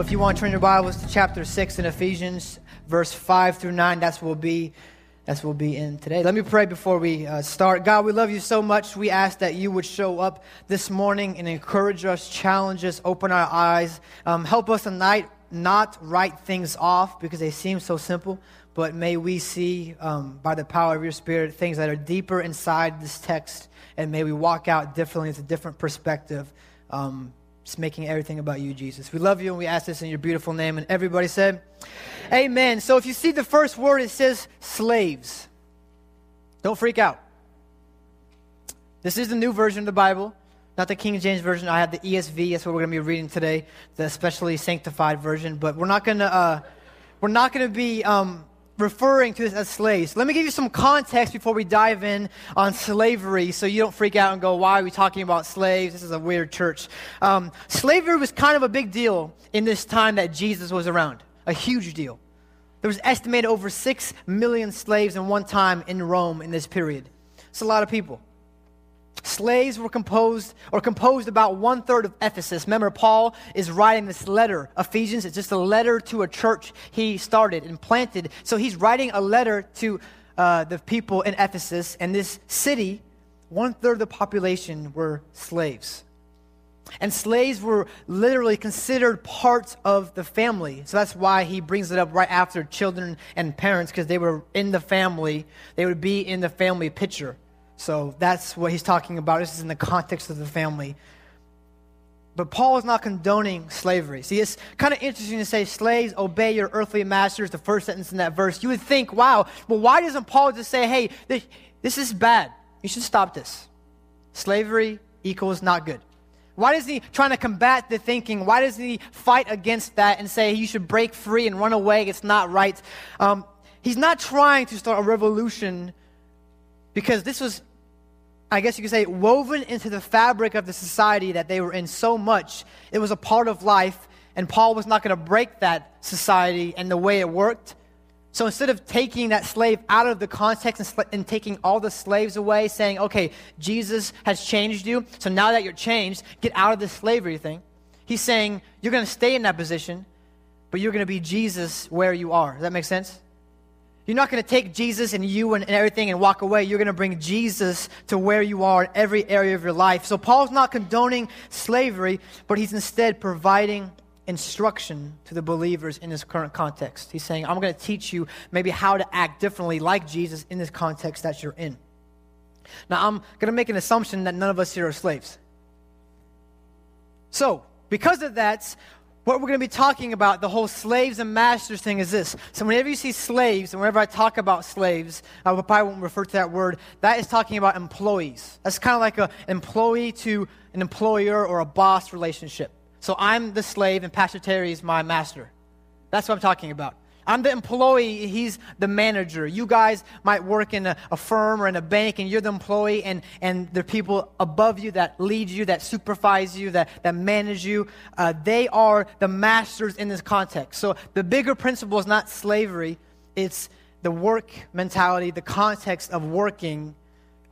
If you want to turn your Bibles to chapter 6 in Ephesians, verse 5 through 9, that's what we'll be, that's what we'll be in today. Let me pray before we uh, start. God, we love you so much. We ask that you would show up this morning and encourage us, challenge us, open our eyes. Um, help us tonight not write things off because they seem so simple, but may we see um, by the power of your Spirit things that are deeper inside this text, and may we walk out differently with a different perspective. Um, just making everything about you, Jesus. We love you and we ask this in your beautiful name. And everybody said, Amen. So if you see the first word, it says slaves. Don't freak out. This is the new version of the Bible, not the King James version. I have the ESV. That's what we're going to be reading today, the especially sanctified version. But we're not going to. Uh, we're not going to be um, referring to this as slaves. Let me give you some context before we dive in on slavery so you don't freak out and go, why are we talking about slaves? This is a weird church. Um, slavery was kind of a big deal in this time that Jesus was around, a huge deal. There was estimated over 6 million slaves in one time in Rome in this period. It's a lot of people. Slaves were composed or composed about one third of Ephesus. Remember, Paul is writing this letter. Ephesians It's just a letter to a church he started and planted. So he's writing a letter to uh, the people in Ephesus. And this city, one third of the population were slaves. And slaves were literally considered parts of the family. So that's why he brings it up right after children and parents, because they were in the family. They would be in the family picture. So that's what he's talking about. This is in the context of the family. But Paul is not condoning slavery. See, it's kind of interesting to say, slaves, obey your earthly masters, the first sentence in that verse. You would think, wow, well, why doesn't Paul just say, hey, this, this is bad. You should stop this. Slavery equals not good. Why is he trying to combat the thinking? Why doesn't he fight against that and say you should break free and run away? It's not right. Um, he's not trying to start a revolution because this was I guess you could say, woven into the fabric of the society that they were in so much. It was a part of life, and Paul was not going to break that society and the way it worked. So instead of taking that slave out of the context and, sl- and, taking all the slaves away, saying, okay, Jesus has changed you, so now that you're changed, get out of this slavery thing, he's saying, you're going to stay in that position, but you're going to be Jesus where you are. Does that make sense? You're not going to take Jesus and you and, everything and walk away. You're going to bring Jesus to where you are in every area of your life. So Paul's not condoning slavery, but he's instead providing instruction to the believers in this current context. He's saying, I'm going to teach you maybe how to act differently like Jesus in this context that you're in. Now, I'm going to make an assumption that none of us here are slaves. So, because of that, what we're going to be talking about, the whole slaves and masters thing, is this. So, whenever you see slaves, and whenever I talk about slaves, I probably won't refer to that word, that is talking about employees. That's kind of like an employee to an employer or a boss relationship. So, I'm the slave, and Pastor Terry is my master. That's what I'm talking about. I'm the employee, he's the manager. You guys might work in a, a, firm or in a bank, and you're the employee, and, and the people above you that lead you, that supervise you, that, that manage you. Uh, they are the masters in this context. So the bigger principle is not slavery, it's the work mentality, the context of working,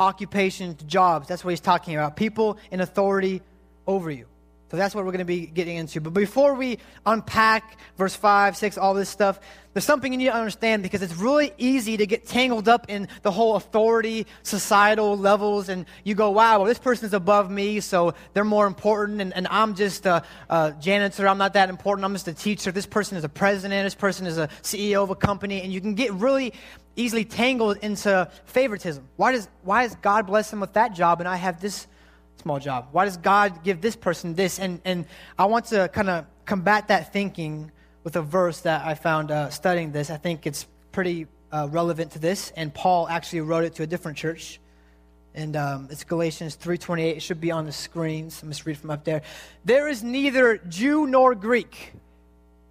occupations, jobs. That's what he's talking about. People in authority over you. So that's what we're going to be getting into. But before we unpack verse 5, 6, all this stuff, there's something you need to understand because it's really easy to get tangled up in the whole authority, societal levels, and you go, wow, well, this person's above me, so they're more important, and, and I'm just a, a janitor, I'm not that important, I'm just a teacher. This person is a president, this person is a CEO of a company, and you can get really easily tangled into favoritism. Why does, why does God bless him with that job and I have this? Small job? Why does God give this person this? And, and I want to kind of combat that thinking with a verse that I found uh, studying this. I think it's pretty uh, relevant to this, and Paul actually wrote it to a different church. And um, it's Galatians 3.28. It should be on the screens. I'm just read from up there. There is neither Jew nor Greek.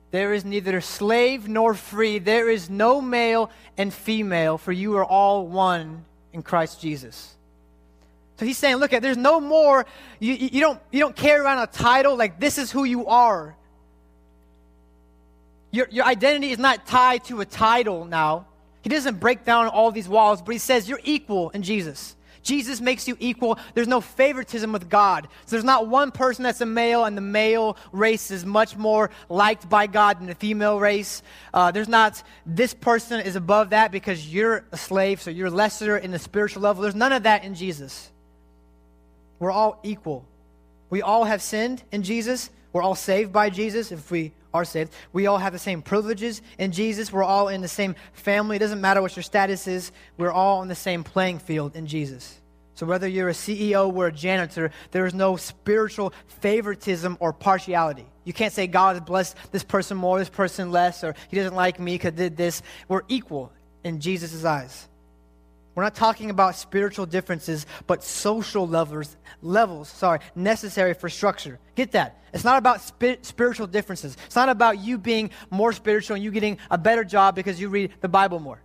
There is neither slave nor free. There is no male and female, for you are all one in Christ Jesus. So he's saying, look, at there's no more, you, you, don't, you don't carry around a title, like this is who you are. Your, your identity is not tied to a title now. He doesn't break down all these walls, but he says you're equal in Jesus. Jesus makes you equal. There's no favoritism with God. So there's not one person that's a male and the male race is much more liked by God than the female race. Uh, there's not this person is above that because you're a slave, so you're lesser in the spiritual level. There's none of that in Jesus. We're all equal. We all have sinned in Jesus. We're all saved by Jesus if we are saved. We all have the same privileges in Jesus. We're all in the same family. It doesn't matter what your status is, we're all on the same playing field in Jesus. So, whether you're a CEO or a janitor, there is no spiritual favoritism or partiality. You can't say God has blessed this person more, this person less, or he doesn't like me because did this. We're equal in Jesus' eyes. We're not talking about spiritual differences, but social levels, levels, sorry, necessary for structure. Get that? It's not about spi- spiritual differences. It's not about you being more spiritual and you getting a better job because you read the Bible more.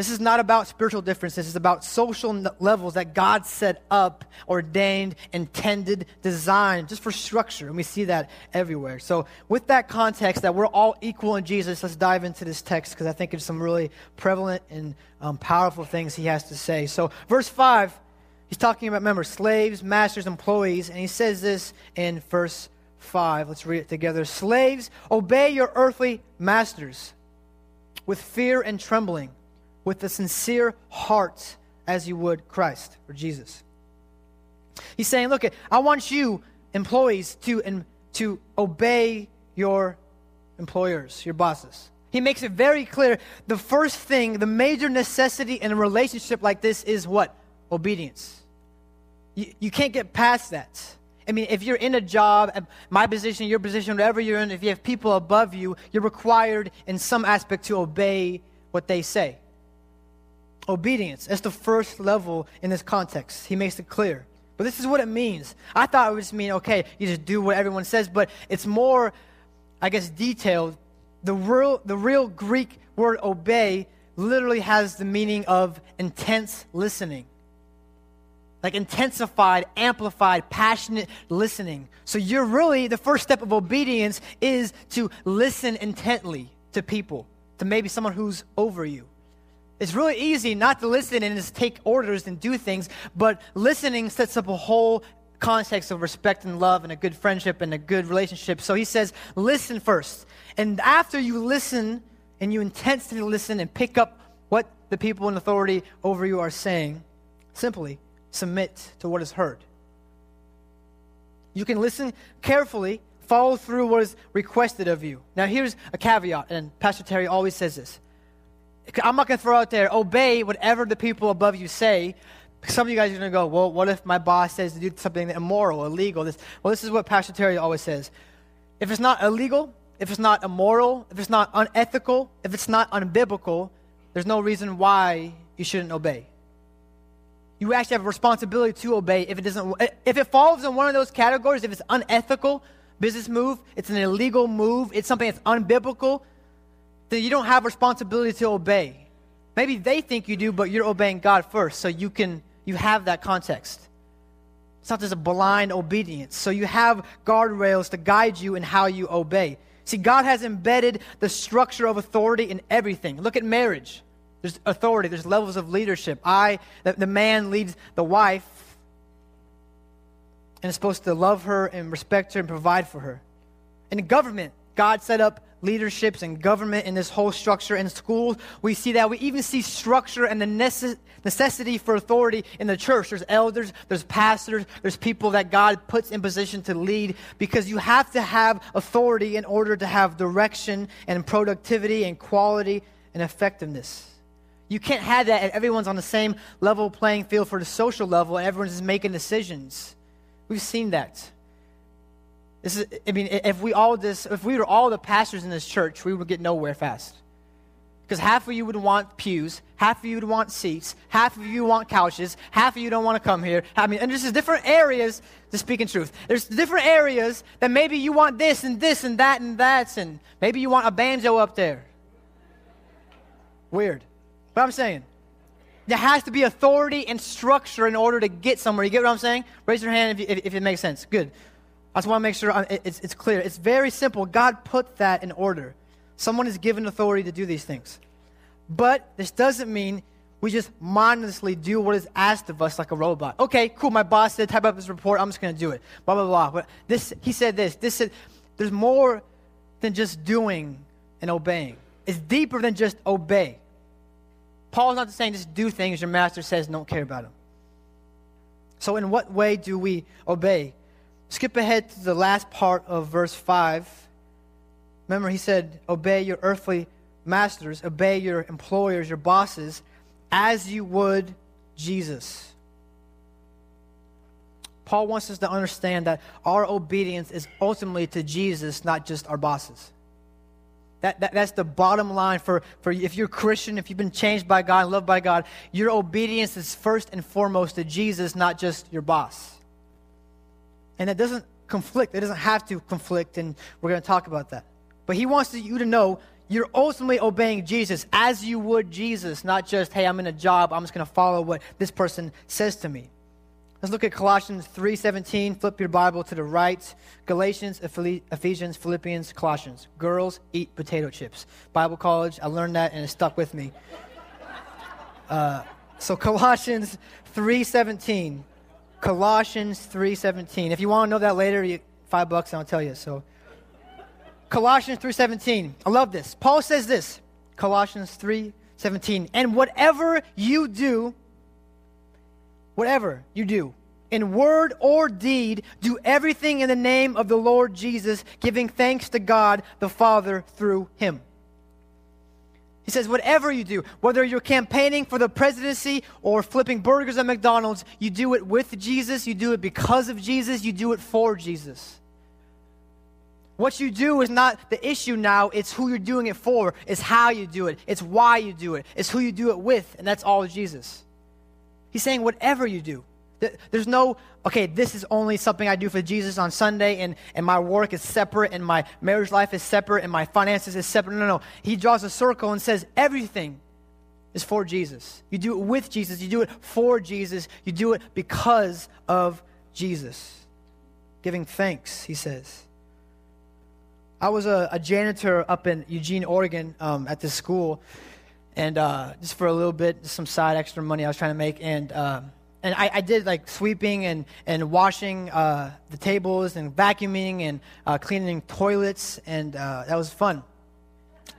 This is not about spiritual differences. It's about social levels that God set up, ordained, intended, designed, just for structure. And we see that everywhere. So, with that context that we're all equal in Jesus, let's dive into this text because I think it's some really prevalent and um, powerful things he has to say. So, verse 5, he's talking about, remember, slaves, masters, employees. And he says this in verse 5. Let's read it together. Slaves, obey your earthly masters with fear and trembling with a sincere heart as you would Christ or Jesus. He's saying, look, I want you, employees, to, to obey your employers, your bosses. He makes it very clear the first thing, the major necessity in a relationship like this is what? Obedience. You, you can't get past that. I mean, if you're in a job, my position, your position, whatever you're in, if you have people above you, you're required in some aspect to obey what they say. Obedience. That's the first level in this context. He makes it clear. But this is what it means. I thought it would just mean, okay, you just do what everyone says, but it's more, I guess, detailed. The real, the real Greek word obey literally has the meaning of intense listening. Like intensified, amplified, passionate listening. So you're really, the first step of obedience is to listen intently to people, to maybe someone who's over you. It's really easy not to listen and just take orders and do things, but listening sets up a whole context of respect and love and a good friendship and a good relationship. So he says, listen first. And after you listen and you intensely listen and pick up what the people in authority over you are saying, simply submit to what is heard. You can listen carefully, follow through what is requested of you. Now, here's a caveat, and Pastor Terry always says this I'm not going to throw out there, obey whatever the people above you say. Some of you guys are going to go, well, what if my boss says to do something immoral, illegal? This, well, this is what Pastor Terry always says. If it's not illegal, if it's not immoral, if it's not unethical, if it's not unbiblical, there's no reason why you shouldn't obey. You actually have a responsibility to obey if it doesn't if it falls in one of those categories, if it's unethical business move, it's an illegal move, it's something that's unbiblical, then you don't have responsibility to obey. Maybe they think you do, but you're obeying God first, so you can you have that context. It's not just a blind obedience. So you have guardrails to guide you in how you obey. See, God has embedded the structure of authority in everything. Look at marriage. There's authority, there's levels of leadership. I, the, the man leads the wife and is supposed to love her and respect her and provide for her. In government, God set up leaderships and government in this whole structure in schools. We see that. We even see structure and the necessity for authority in the church. There's elders, there's pastors, there's people that God puts in position to lead because you have to have authority in order to have direction and productivity and quality and effectiveness. You can't have that and everyone's on the same level playing field for the social level and everyone's just making decisions. We've seen that. This is, I mean, if we all this, if we were all the pastors in this church, we would get nowhere fast. Because half of you would want pews, half of you would want seats, half of you want couches, half of you don't want to come here. I mean, and there's just different areas to speak in truth. There's different areas that maybe you want this and this and that and that, and maybe you want a banjo up there. Weird. But I'm saying, there has to be authority and structure in order to get somewhere. You get what I'm saying? Raise your hand if, you, if, if it makes sense. Good. I just want to make sure uh, it's, it's clear. It's very simple. God put that in order. Someone is given authority to do these things. But this doesn't mean we just mindlessly do what is asked of us like a robot. Okay, cool. My boss said type up this report. I'm just going to do it. Blah blah blah. But this, he said this. This said, there's more than just doing and obeying. It's deeper than just obey. Paul's not saying just do things your master says don't care about them. So, in what way do we obey? Skip ahead to the last part of verse 5. Remember, he said, Obey your earthly masters, obey your employers, your bosses, as you would Jesus. Paul wants us to understand that our obedience is ultimately to Jesus, not just our bosses. That, that, that's the bottom line for, for if you're Christian, if you've been changed by God loved by God, your obedience is first and foremost to Jesus, not just your boss. And it doesn't conflict, it doesn't have to conflict, and we're going to talk about that. But he wants you to know you're ultimately obeying Jesus as you would Jesus, not just, hey, I'm in a job, I'm just going to follow what this person says to me. Let's look at Colossians 3:17. Flip your Bible to the right. Galatians, Ephesians, Philippians, Colossians. Girls eat potato chips. Bible college, I learned that and it stuck with me. Uh, so Colossians 3:17. Colossians 3:17. If you want to know that later, you, five bucks, and I'll tell you. So Colossians 3:17. I love this. Paul says this. Colossians 3:17. And whatever you do, whatever you do, in word or deed, do everything in the name of the Lord Jesus, giving thanks to God the Father through him. He says, whatever you do, whether you're campaigning for the presidency or flipping burgers at McDonald's, you do it with Jesus, you do it because of Jesus, you do it for Jesus. What you do is not the issue now, it's who you're doing it for, it's how you do it, it's why you do it, it's who you do it with, and that's all Jesus. He's saying, whatever you do. There's no, okay, this is only something I do for Jesus on Sunday, and, and my work is separate, and my marriage life is separate, and my finances is separate. No, no. He draws a circle and says, everything is for Jesus. You do it with Jesus, you do it for Jesus, you do it because of Jesus. Giving thanks, he says. I was a, a janitor up in Eugene, Oregon, um, at this school and uh, just for a little bit, some side extra money I was trying to make, and uh, and I, I, did like sweeping and and washing uh, the tables and vacuuming and uh, cleaning toilets, and uh, that was fun.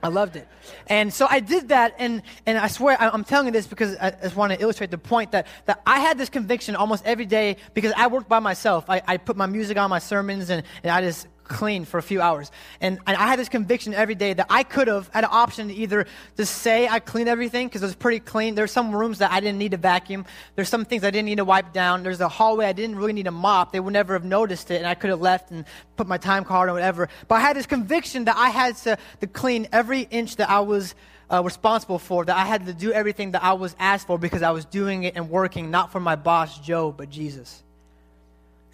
I loved it, and so I did that, and and I swear I, am telling you this because I just want to illustrate the point that that I had this conviction almost every day because I worked by myself. I, I put my music on my sermons, and and I just clean for a few hours. And, and I had this conviction every day that I could have had an option to either to say I cleaned everything because it was pretty clean. There's some rooms that I didn't need to vacuum. There's some things I didn't need to wipe down. There's a hallway I didn't really need to mop. They would never have noticed it, and I could have left and put my time card or whatever. But I had this conviction that I had to, to clean every inch that I was uh, responsible for, that I had to do everything that I was asked for because I was doing it and working not for my boss, Joe, but Jesus.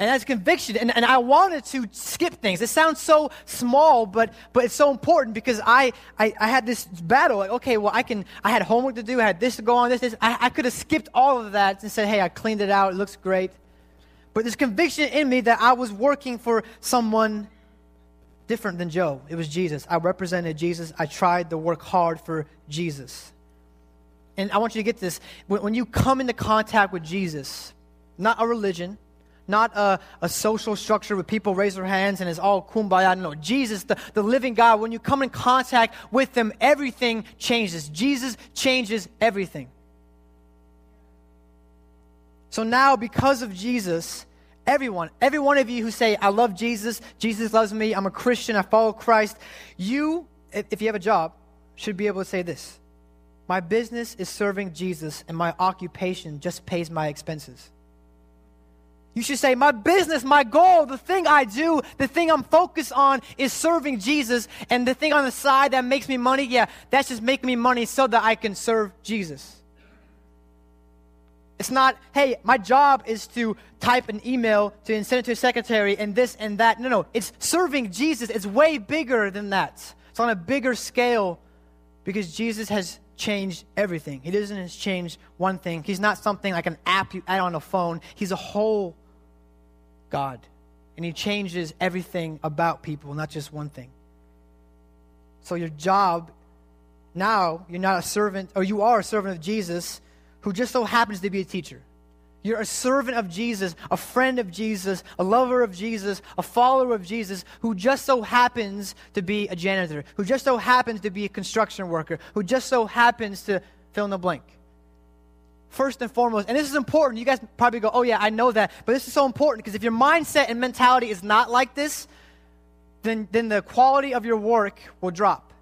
And that's conviction. And, and I wanted to skip things. It sounds so small, but, but it's so important because I, I, I had this battle. Like, okay, well, I can, I had homework to do. I had this to go on, this, this. I, I could have skipped all of that and said, hey, I cleaned it out. It looks great. But there's conviction in me that I was working for someone different than Joe. It was Jesus. I represented Jesus. I tried to work hard for Jesus. And I want you to get this. When, when you come into contact with Jesus, not a religion, not a, a social structure where people raise their hands and it's all kumbaya. No, Jesus, the, the living God, when you come in contact with Him, everything changes. Jesus changes everything. So now, because of Jesus, everyone, every one of you who say, I love Jesus, Jesus loves me, I'm a Christian, I follow Christ, you, if you have a job, should be able to say this My business is serving Jesus, and my occupation just pays my expenses. You should say, My business, my goal, the thing I do, the thing I'm focused on is serving Jesus. And the thing on the side that makes me money, yeah, that's just making me money so that I can serve Jesus. It's not, hey, my job is to type an email to send it to a secretary and this and that. No, no. It's serving Jesus. It's way bigger than that. It's on a bigger scale because Jesus has changed everything. He doesn't just change one thing. He's not something like an app you add on a phone. He's a whole God. And He changes everything about people, not just one thing. So your job now, you're not a servant, or you are a servant of Jesus, who just so happens to be a teacher. You're a servant of Jesus, a friend of Jesus, a lover of Jesus, a follower of Jesus who just so happens to be a janitor, who just so happens to be a construction worker, who just so happens to fill in the blank. First and foremost, and this is important. You guys probably go, oh, yeah, I know that. But this is so important because if your mindset and mentality is not like this, then, then the quality of your work will drop.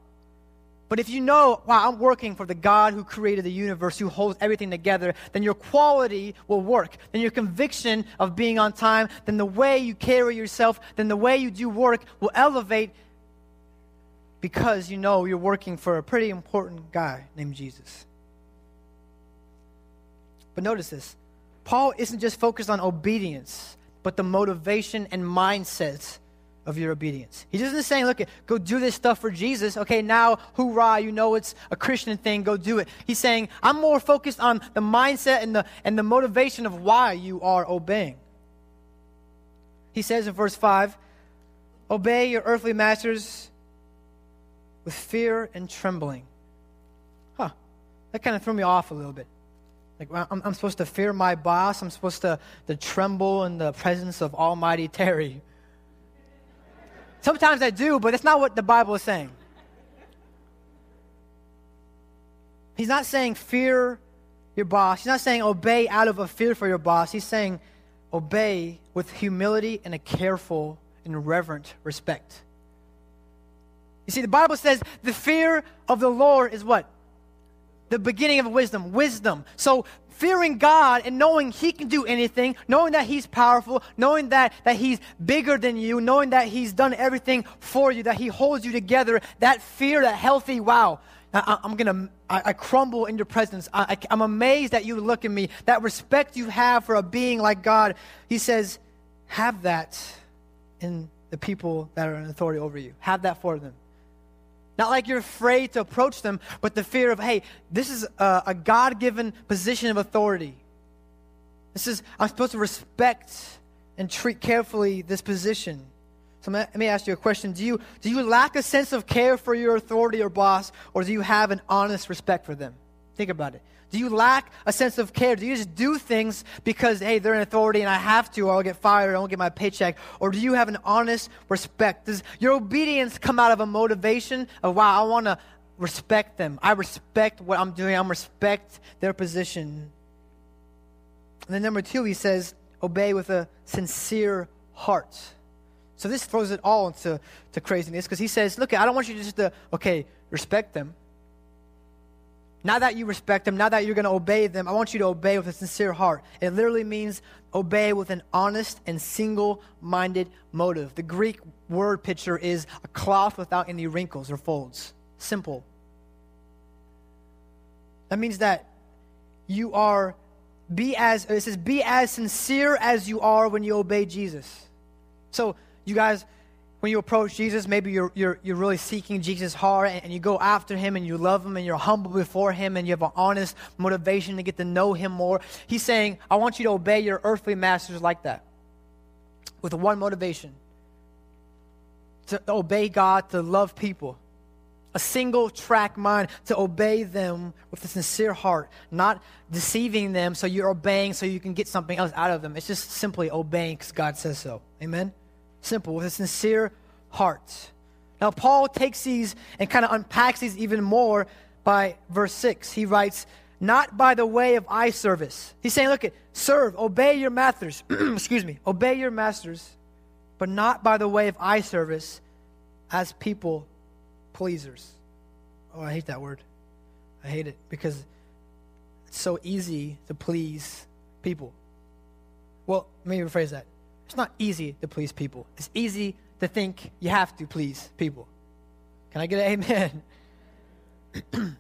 But if you know, wow, I'm working for the God who created the universe, who holds everything together, then your quality will work. Then your conviction of being on time, then the way you carry yourself, then the way you do work will elevate because you know you're working for a pretty important guy named Jesus. But notice this Paul isn't just focused on obedience, but the motivation and mindset of your obedience. He doesn't say, look, go do this stuff for Jesus. Okay, now, hoorah, you know it's a Christian thing, go do it. He's saying, I'm more focused on the mindset and the, and the motivation of why you are obeying. He says in verse 5 Obey your earthly masters with fear and trembling. Huh, that kind of threw me off a little bit. Like, I'm, I'm supposed to fear my boss, I'm supposed to, to tremble in the presence of Almighty Terry. Sometimes I do, but that's not what the Bible is saying. He's not saying fear your boss. He's not saying obey out of a fear for your boss. He's saying obey with humility and a careful and reverent respect. You see, the Bible says the fear of the Lord is what? The beginning of wisdom. Wisdom. So fearing God and knowing He can do anything, knowing that He's powerful, knowing that, that He's bigger than you, knowing that He's done everything for you, that He holds you together, that fear, that healthy, wow, I, am gonna, I, I, crumble in your presence. I, I, I'm amazed that you look at me, that respect you have for a being like God. He says, have that in the people that are in authority over you. Have that for them. Not like you're afraid to approach them, but the fear of, hey, this is a, a God given position of authority. This is, I'm supposed to respect and treat carefully this position. So let me ask you a question. Do you, do you lack a sense of care for your authority or boss, or do you have an honest respect for them? Think about it. Do you lack a sense of care? Do you just do things because, hey, they're in authority and I have to, or I'll get fired, or I won't get my paycheck? Or do you have an honest respect? Does your obedience come out of a motivation of, wow, I want to respect them? I respect what I'm doing, I respect their position. And then number two, he says, obey with a sincere heart. So this throws it all into to craziness because he says, look, I don't want you just to, okay, respect them. Now that you respect them, now that you're going to obey them, I want you to obey with a sincere heart. It literally means obey with an honest and single minded motive. The Greek word picture is a cloth without any wrinkles or folds. Simple. That means that you are be as it says be as sincere as you are when you obey Jesus. So you guys when you approach Jesus, maybe you're, you're, you're really seeking Jesus hard and, and, you go after him and you love him and you're humble before him and you have an honest motivation to get to know him more. He's saying, I want you to obey your earthly masters like that with one motivation to obey God, to love people. A single track mind to obey them with a sincere heart, not deceiving them so you're obeying so you can get something else out of them. It's just simply obeying because God says so. Amen? Simple, with a sincere heart. Now, Paul takes these and kind of unpacks these even more by verse 6. He writes, Not by the way of eye service. He's saying, Look, at serve, obey your masters. Excuse me, obey your masters, but not by the way of eye service as people pleasers. Oh, I hate that word. I hate it because it's so easy to please people. Well, let me rephrase that. It's not easy to please people. It's easy to think you have to please people. Can I get an amen?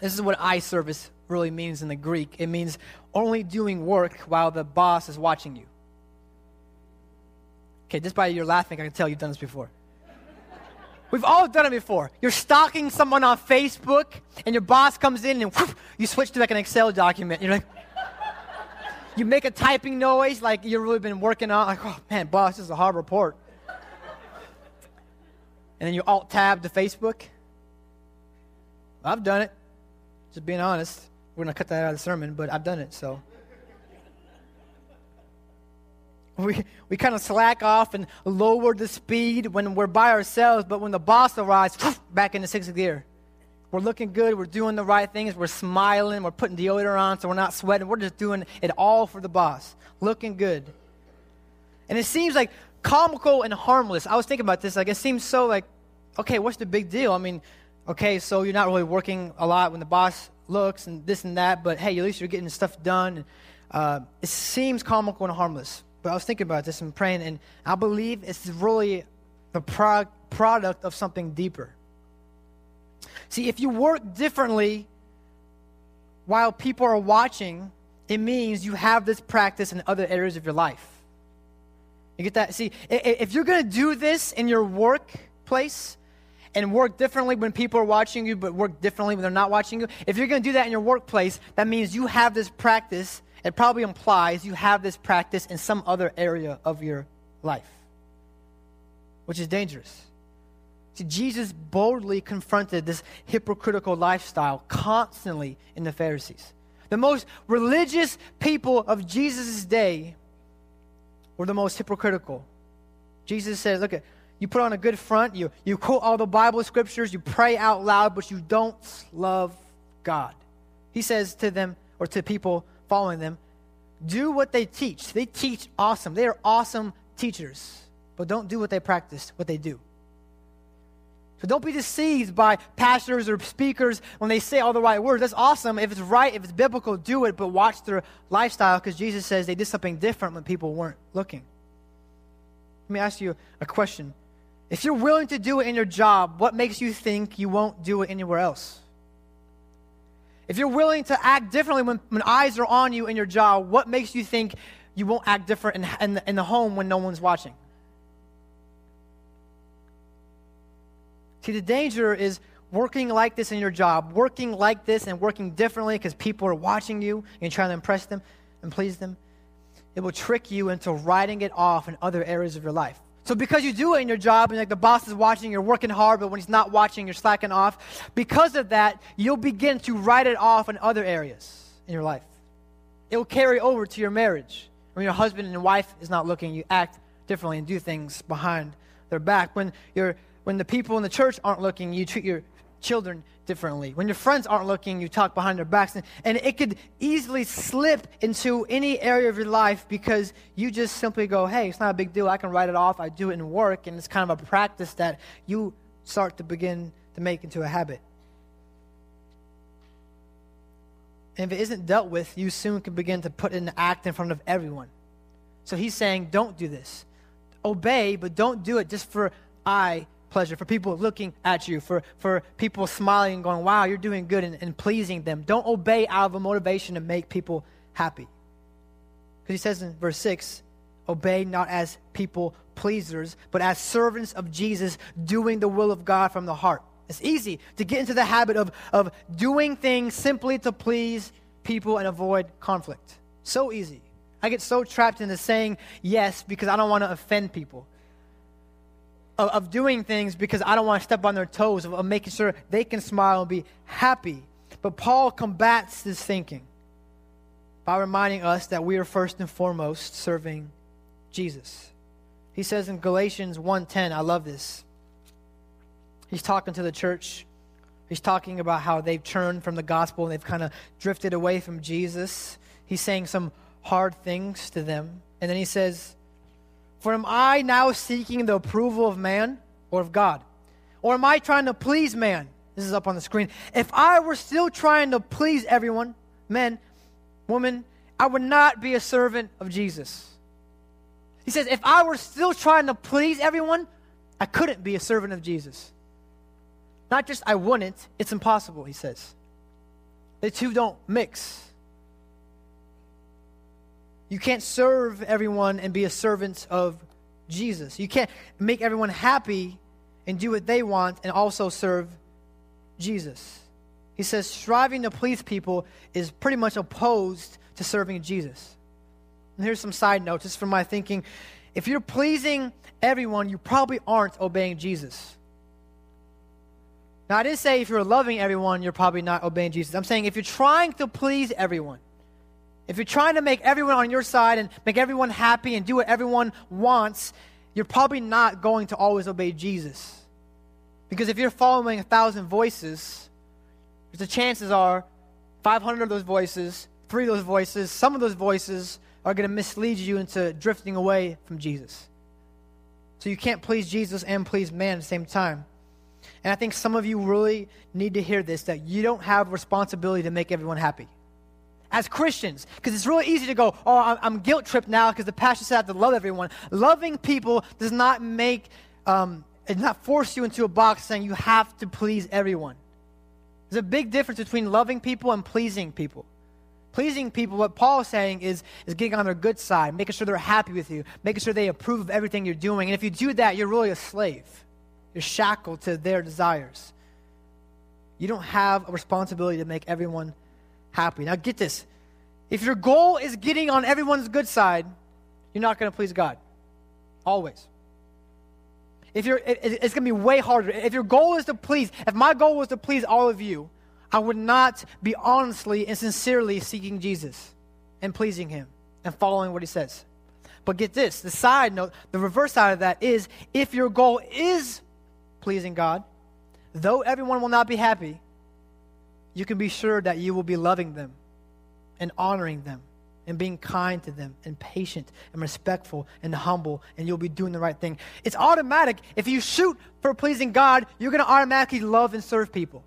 this is what eye service really means in the Greek. It means only doing work while the boss is watching you. Okay, just by your laughing, I can tell you've done this before. We've all done it before. You're stalking someone on Facebook, and your boss comes in, and you switch to like an Excel document. You're like, you make a typing noise like you've really been working on, like, oh man, boss, this is a hard report. and then you alt tab to Facebook. I've done it, just being honest. We're going to cut that out of the sermon, but I've done it, so. We, we kind of slack off and lower the speed when we're by ourselves, but when the boss arrives, back into sixth gear. We're looking good, we're doing the right things, we're smiling, we're putting deodorant on so we're not sweating. We're just doing it all for the boss, looking good. And it seems like comical and harmless. I was thinking about this, like it seems so like, okay, what's the big deal? I mean, okay, so you're not really working a lot when the boss looks and this and that, but hey, at least you're getting stuff done. Uh, it seems comical and harmless. But I was thinking about this and praying, and I believe it's really the pro- product of something deeper. See, if you work differently while people are watching, it means you have this practice in other areas of your life. You get that? See, if you're going to do this in your workplace and work differently when people are watching you, but work differently when they're not watching you, if you're going to do that in your workplace, that means you have this practice it probably implies you have this practice in some other area of your life, which is dangerous. See, Jesus boldly confronted this hypocritical lifestyle constantly in the Pharisees. The most religious people of Jesus' day were the most hypocritical. Jesus said, Look, you put on a good front, you, you quote all the Bible scriptures, you pray out loud, but you don't love God. He says to them, or to people, following them, do what they teach. They teach awesome. They are awesome teachers, but don't do what they practice, what they do. So don't be deceived by pastors or speakers when they say all the right words. That's awesome. If it's right, if it's biblical, do it, but watch their lifestyle because Jesus says they did something different when people weren't looking. Let me ask you a question. If you're willing to do it in your job, what makes you think you won't do it anywhere else? If you're willing to act differently when, when eyes are on you in your job, what makes you think you won't act different in, in, in the home when no one's watching? See, the danger is working like this in your job, working like this and working differently because people are watching you and trying to impress them and please them. It will trick you into writing it off in other areas of your life. So because you do it in your job and like the boss is watching, you're working hard, but when he's not watching, you're slacking off. Because of that, you'll begin to write it off in other areas in your life. It will carry over to your marriage. When your husband and wife is not looking, you act differently and do things behind their back. When you're when the people in the church aren't looking, you treat your children differently. When your friends aren't looking, you talk behind their backs. And, and it could easily slip into any area of your life because you just simply go, hey, it's not a big deal. I can write it off. I do it in work. And it's kind of a practice that you start to begin to make into a habit. And if it isn't dealt with, you soon can begin to put an act in front of everyone. So he's saying, don't do this. Obey, but don't do it just for eye pleasure, for people looking at you, for, for people smiling and going, wow, you're doing good and, and pleasing them. Don't obey out of a motivation to make people happy. Because he says in verse 6, obey not as people pleasers, but as servants of Jesus, doing the will of God from the heart. It's easy to get into the habit of, of doing things simply to please people and avoid conflict. So easy. I get so trapped into saying yes because I don't want to offend people of, of doing things because I don't want to step on their toes, of, of making sure they can smile and be happy. But Paul combats this thinking by reminding us that we are first and foremost serving Jesus. He says in Galatians 1:10, I love this. He's talking to the church. He's talking about how they've turned from the gospel and they've kind of drifted away from Jesus. He's saying some hard things to them. And then he says, for am I now seeking the approval of man or of God? Or am I trying to please man? This is up on the screen. If I were still trying to please everyone, men, women, I would not be a servant of Jesus. He says, if I were still trying to please everyone, I couldn't be a servant of Jesus. Not just I wouldn't, it's impossible, he says. The two don't mix. You can't serve everyone and be a servant of Jesus. You can't make everyone happy and do what they want and also serve Jesus. He says striving to please people is pretty much opposed to serving Jesus. And here's some side notes just from my thinking. If you're pleasing everyone, you probably aren't obeying Jesus. Now, I didn't say if you're loving everyone, you're probably not obeying Jesus. I'm saying if you're trying to please everyone, if you're trying to make everyone on your side and make everyone happy and do what everyone wants, you're probably not going to always obey Jesus. Because if you're following a thousand voices, the chances are 500 of those voices, three of those voices, some of those voices are going to mislead you into drifting away from Jesus. So you can't please Jesus and please man at the same time. And I think some of you really need to hear this that you don't have responsibility to make everyone happy. As Christians, because it's really easy to go, oh, I'm guilt tripped now because the pastor said I have to love everyone. Loving people does not make, um, it does not force you into a box saying you have to please everyone. There's a big difference between loving people and pleasing people. Pleasing people, what Paul is saying is, is getting on their good side, making sure they're happy with you, making sure they approve of everything you're doing. And if you do that, you're really a slave. You're shackled to their desires. You don't have a responsibility to make everyone happy. Now, get this. If your goal is getting on everyone's good side, you're not going to please God. Always. If you're, it, it's going to be way harder. If your goal is to please, if my goal was to please all of you, I would not be honestly and sincerely seeking Jesus and pleasing Him and following what He says. But get this the side note, the reverse side of that is if your goal is pleasing God, though everyone will not be happy, you can be sure that you will be loving them and honoring them and being kind to them and patient and respectful and humble and you'll be doing the right thing. It's automatic. If you shoot for pleasing God, you're going to automatically love and serve people.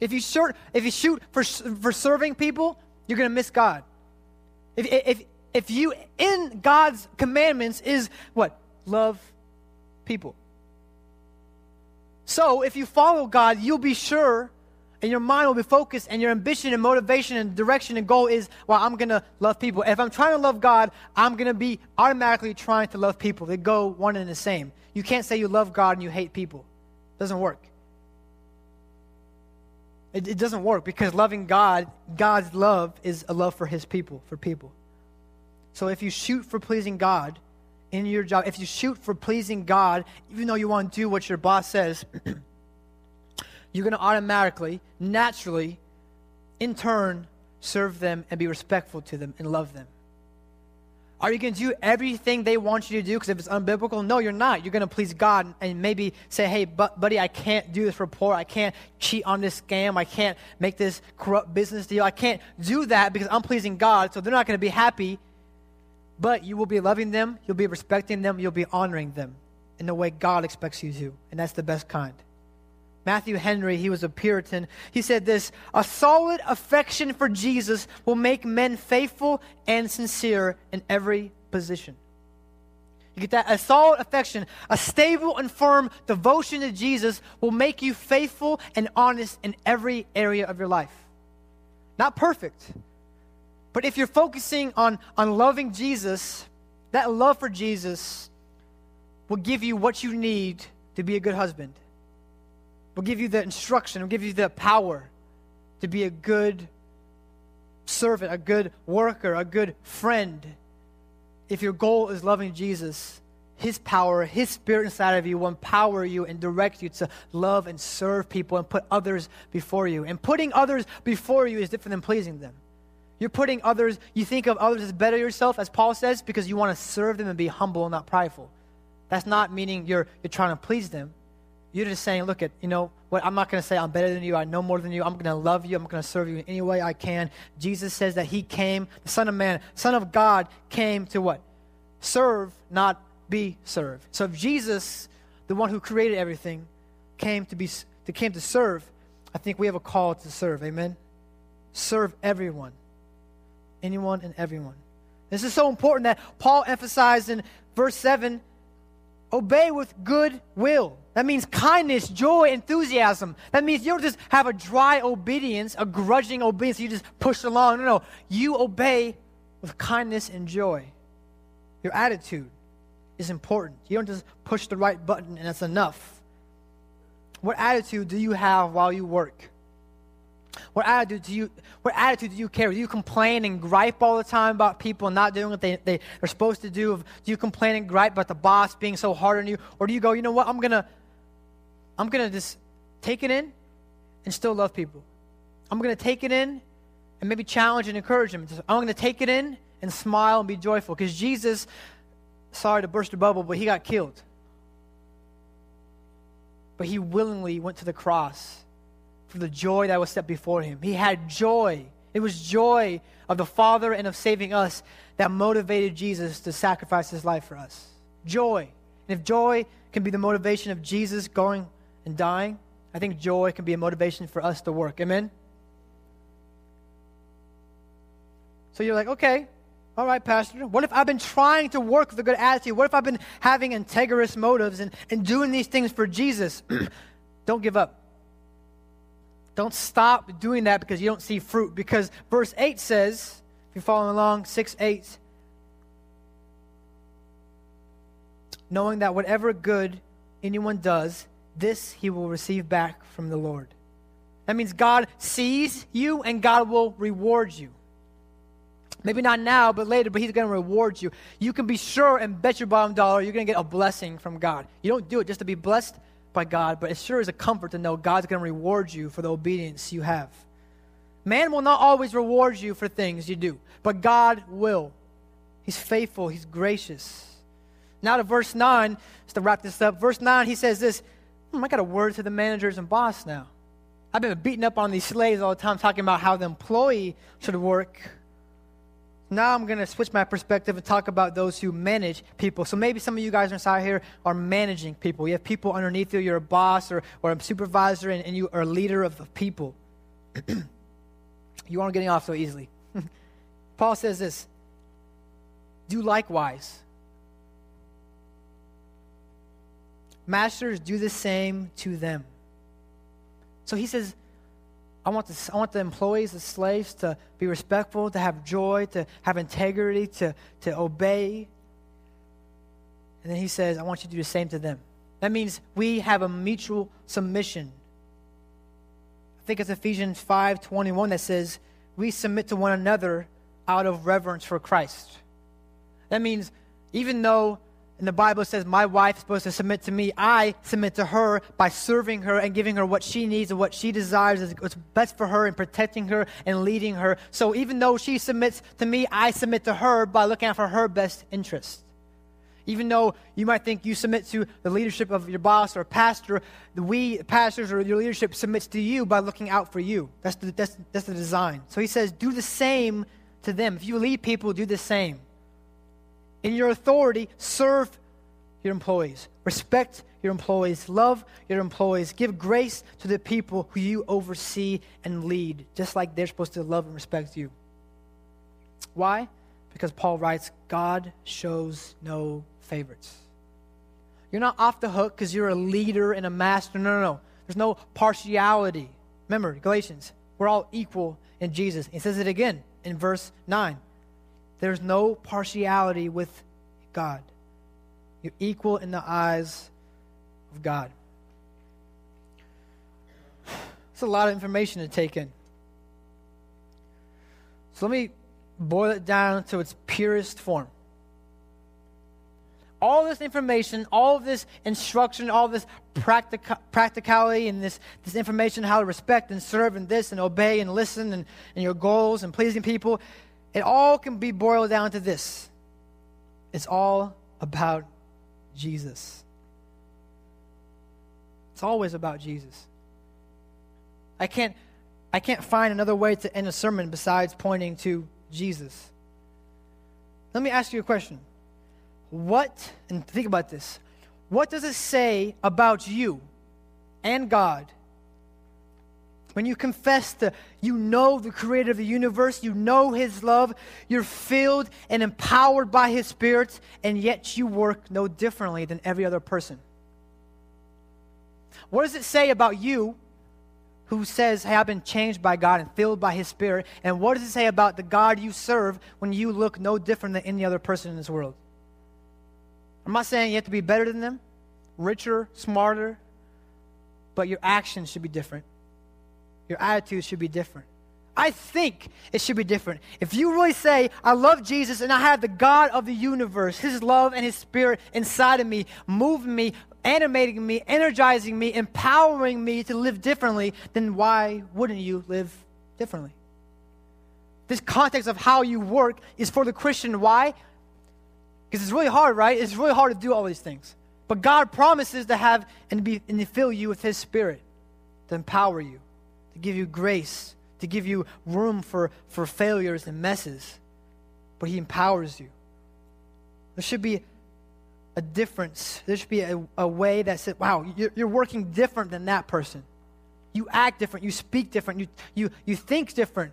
If you shoot, if you shoot for, for serving people, you're going to miss God. If, if, if you, in God's commandments, is what? Love people. So if you follow God, you'll be sure and your mind will be focused and your ambition and motivation and direction and goal is well i'm going to love people. If i'm trying to love god i'm going to be automatically trying to love people. They go one and the same. You can't say you love god and you hate people. It doesn't work. It, it doesn't work because loving god god's love is a love for his people for people. So if you shoot for pleasing god in your job, if you shoot for pleasing God, even though you want to do what your boss says, you're going to automatically, naturally, in turn, serve them and be respectful to them and love them. Are you going to do everything they want you to do because if it's unbiblical? No, you're not. You're going to please God and maybe say, hey, buddy, I can't do this report. I can't cheat on this scam. I can't make this corrupt business deal. I can't do that because I'm pleasing God. So they're not going to be happy but you will be loving them, you'll be respecting them, you'll be honoring them in the way God expects you to. And that's the best kind. Matthew Henry, he was a Puritan. He said this A solid affection for Jesus will make men faithful and sincere in every position. You get that? A solid affection, a stable and firm devotion to Jesus will make you faithful and honest in every area of your life. Not perfect, but if you're focusing on, on loving Jesus, that love for Jesus will give you what you need to be a good husband, will give you the instruction, will give you the power to be a good servant, a good worker, a good friend. If your goal is loving Jesus, his power, His Spirit inside of you will empower you and direct you to love and serve people and put others before you. And putting others before you is different than pleasing them. You're putting others, you think of others as better yourself, as Paul says, because you want to serve them and be humble and not prideful. That's not meaning you're, you're trying to please them. You're just saying, look at, you know, what I'm not going to say I'm better than you, I know more than you, I'm going to love you, I'm going to serve you in any way I can. Jesus says that he came, the Son of Man, Son of God came to what? Serve, not be served. So if Jesus, the one who created everything, came to be to came to serve, I think we have a call to serve. Amen. Serve everyone anyone and everyone. This is so important that Paul emphasized in verse 7 obey with good will. That means kindness, joy, enthusiasm. That means you don't just have a dry obedience, a grudging obedience, you just push along. No, no. You obey with kindness and joy. Your attitude is important. You don't just push the right button and that's enough. What attitude do you have while you work? What attitude do you what attitude do you carry? Do you complain and gripe all the time about people not doing what they, they are supposed to do? Do you complain and gripe about the boss being so hard on you? Or do you go, you know what, I'm gonna I'm gonna just take it in, and still love people. I'm to take it in and maybe challenge and encourage them. I'm to take it in and smile and be joyful because Jesus, sorry to burst a bubble, but he got killed. But he willingly went to the cross for the joy that was set before him. He had joy. It was joy of the Father and of saving us that motivated Jesus to sacrifice his life for us. Joy. And if joy can be the motivation of Jesus going and dying, I think joy can be a motivation for us to work. Amen? So you're like, okay, all right, Pastor. What if I've been trying to work with a good attitude? What if I've been having integrous motives and, and doing these things for Jesus? don't give up. Don't stop doing that because you don't see fruit. Because verse 8 says, if you're following along, 6 8, knowing that whatever good anyone does, this he will receive back from the Lord. That means God sees you and God will reward you. Maybe not now, but later, but He's going to reward you. You can be sure and bet your bottom dollar you're going to get a blessing from God. You don't do it just to be blessed by God, but it sure is a comfort to know God's going to reward you for the obedience you have. Man will not always reward you for things you do, but God will. He's faithful, He's gracious. Now to verse 9, just to wrap this up. Verse 9, he says this hmm, I got a word to the managers and boss now. I've been beating up on these slaves all the time, talking about how the employee should work. Now I'm going to switch my perspective and talk about those who manage people. So maybe some of you guys inside here are managing people. You have people underneath you. You're a boss or, or a supervisor, and, and you are a leader of, of people. you aren't getting off so easily. Paul says this Do likewise. Masters, do the same to them. So he says, I want, the, I want the employees, the slaves, to be respectful, to have joy, to have integrity, to, to obey. And then he says, I want you to do the same to them. That means we have a mutual submission. I think it's Ephesians 5:21 that says, "We submit to one another out of reverence for Christ." That means even though and the Bible says, My wife is supposed to submit to me. I submit to her by serving her and giving her what she needs and what she desires is what's best for her and protecting her and leading her. So even though she submits to me, I submit to her by looking out for her best interest. Even though you might think you submit to the leadership of your boss or pastor, we pastors or your leadership submits to you by looking out for you. That's the, that's, that's the design. So he says, do the same to them. If you lead people, do the same. In your authority, serve your employees. Respect your employees. Love your employees. Give grace to the people who you oversee and lead, just like they're supposed to love and respect you. Why? Because Paul writes, God shows no favorites. You're not off the hook because you're a leader and a master. No, no, no. There's no partiality. Remember, Galatians, we're all equal in Jesus. He says it again in verse 9. There's no partiality with God. You're equal in the eyes of God. It's a lot of information to take in. So let me boil it down to its purest form. All this information, all this instruction, all this practica- practicality, and this, this information how to respect and serve and this and obey and listen and, and your goals and pleasing people, it all can be boiled down to this it's all about Jesus. It's always about Jesus. I can't, I can't find another way to end a sermon besides pointing to Jesus. Let me ask you a question. What, and think about this, what does it say about you and God when you confess that you know the creator of the universe, you know his love, you're filled and empowered by his spirit, and yet you work no differently than every other person. What does it say about you who says, Hey, I've been changed by God and filled by his spirit? And what does it say about the God you serve when you look no different than any other person in this world? I'm not saying you have to be better than them, richer, smarter, but your actions should be different. Your attitude should be different. I think it should be different. If you really say, I love Jesus and I have the God of the universe, His love and His Spirit inside of me, moving me, animating me, energizing me, empowering me to live differently, then why wouldn't you live differently? This context of how you work is for the Christian. Why? Because it's really hard, right? It's really hard to do all these things. But God promises to have and, be, and to fill you with His Spirit, to empower you, to give you grace, to give you room for, for failures and messes. But He empowers you. There should be a difference. There should be a, a way that says, wow, you're, you're working different than that person. You act different. You speak different. You, you, you think different.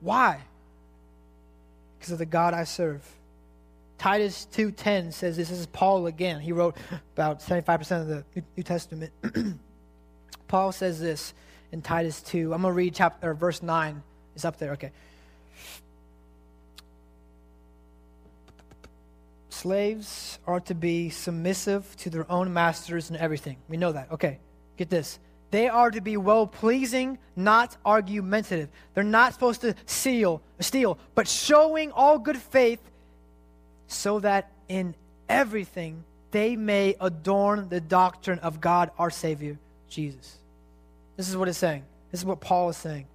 Why? Because of the God I serve. Titus 2.10 says this. This is Paul again. He wrote about 75% of the New Testament. Paul says this in Titus 2. I'm going to read chapter, or verse 9. It's up there. Okay. Slaves are to be submissive to their own masters in everything. We know that. Okay, get this. They are to be well pleasing, not argumentative. They're not supposed to steal, steal, but showing all good faith so that in everything they may adorn the doctrine of God our Savior, Jesus. This is what it's saying. This is what Paul is saying.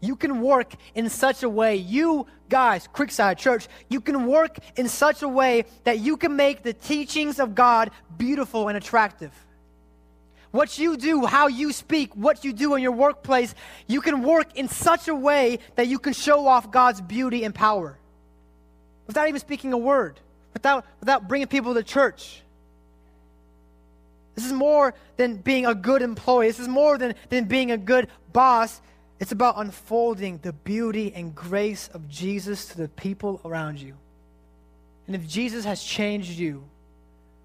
You can work in such a way, you guys, Creekside Church, you can work in such a way that you can make the teachings of God beautiful and attractive. What you do, how you speak, what you do in your workplace, you can work in such a way that you can show off God's beauty and power without even speaking a word, without, without bringing people to church. More than being a good employee. This is more than, than being a good boss. It's about unfolding the beauty and grace of Jesus to the people around you. And if Jesus has changed you,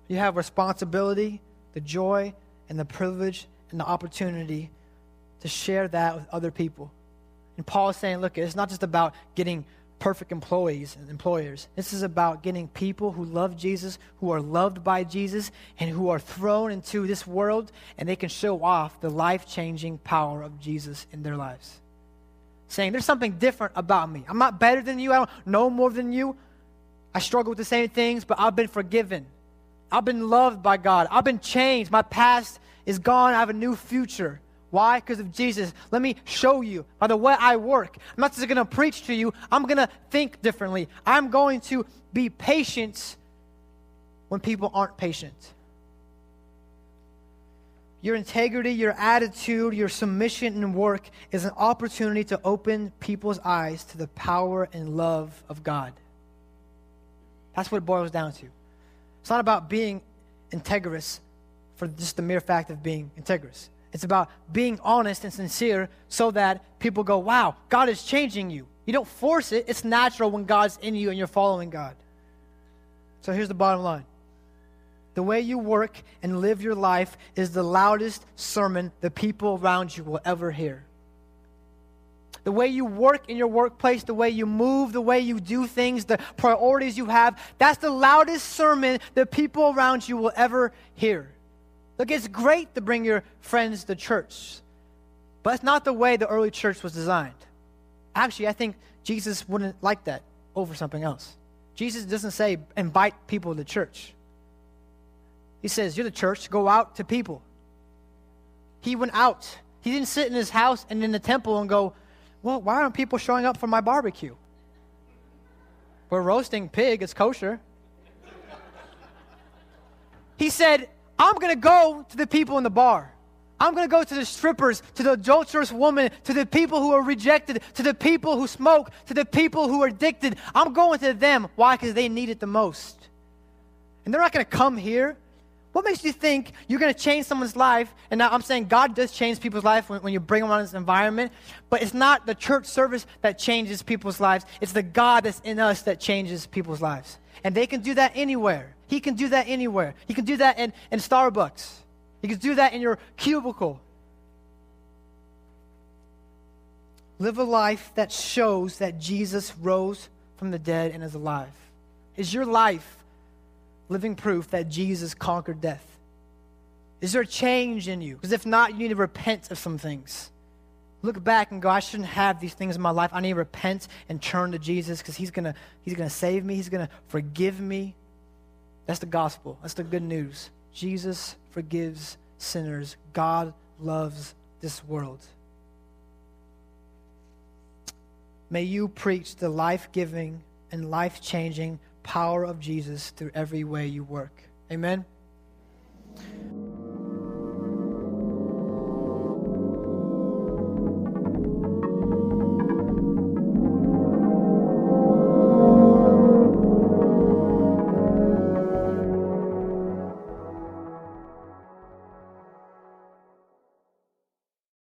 you have responsibility, the joy, and the privilege and the opportunity to share that with other people. And Paul is saying, look, it's not just about getting perfect employees and employers. This is about getting people who love Jesus, who are loved by Jesus, and who are thrown into this world and they can show off the life changing power of Jesus in their lives. Saying, There's something different about me. I'm not better than you, I don't know more than you. I struggle with the same things, but I've been forgiven. I've been loved by God. I've been changed. My past is gone. I have a new future. Why? Because of Jesus. Let me show you by the way I work. I'm not just going to preach to you, I'm going to think differently. I'm going to be patient when people aren't patient. Your integrity, your attitude, your submission and work is an opportunity to open people's eyes to the power and love of God. That's what it boils down to. It's not about being integrous for just the mere fact of being integrous. It's about being honest and sincere so that people go, wow, God is changing you. You don't force it, it's natural when God's in you and you're following God. So here's the bottom line the way you work and live your life is the loudest sermon the people around you will ever hear. The way you work in your workplace, the way you move, the way you do things, the priorities you have, that's the loudest sermon the people around you will ever hear. Look, it's great to bring your friends to church, but it's not the way the early church was designed. Actually, I think Jesus wouldn't like that over something else. Jesus doesn't say invite people to church. He says, You're the church, go out to people. He went out. He didn't sit in his house and in the temple and go, Well, why aren't people showing up for my barbecue? We're roasting pig, it's kosher. He said, I'm going to go to the people in the bar. I'm going to go to the strippers, to the adulterous woman, to the people who are rejected, to the people who smoke, to the people who are addicted. I'm going to them. Why? Because they need it the most. And they're not going to come here. What makes you think you're going to change someone's life? And now I'm saying God does change people's life when, when you bring them on this environment, but it's not the church service that changes people's lives. It's the God that's in us that changes people's lives. And they can do that anywhere. He can do that anywhere. He can do that in, in Starbucks. He can do that in your cubicle. Live a life that shows that Jesus rose from the dead and is alive. Is your life living proof that Jesus conquered death? Is there a change in you? Because if not, you need to repent of some things. Look back and go, I shouldn't have these things in my life. I need to repent and turn to Jesus because He's gonna He's gonna save me. He's gonna forgive me. That's the gospel. That's the good news. Jesus forgives sinners. God loves this world. May you preach the life giving and life changing power of Jesus through every way you work. Amen.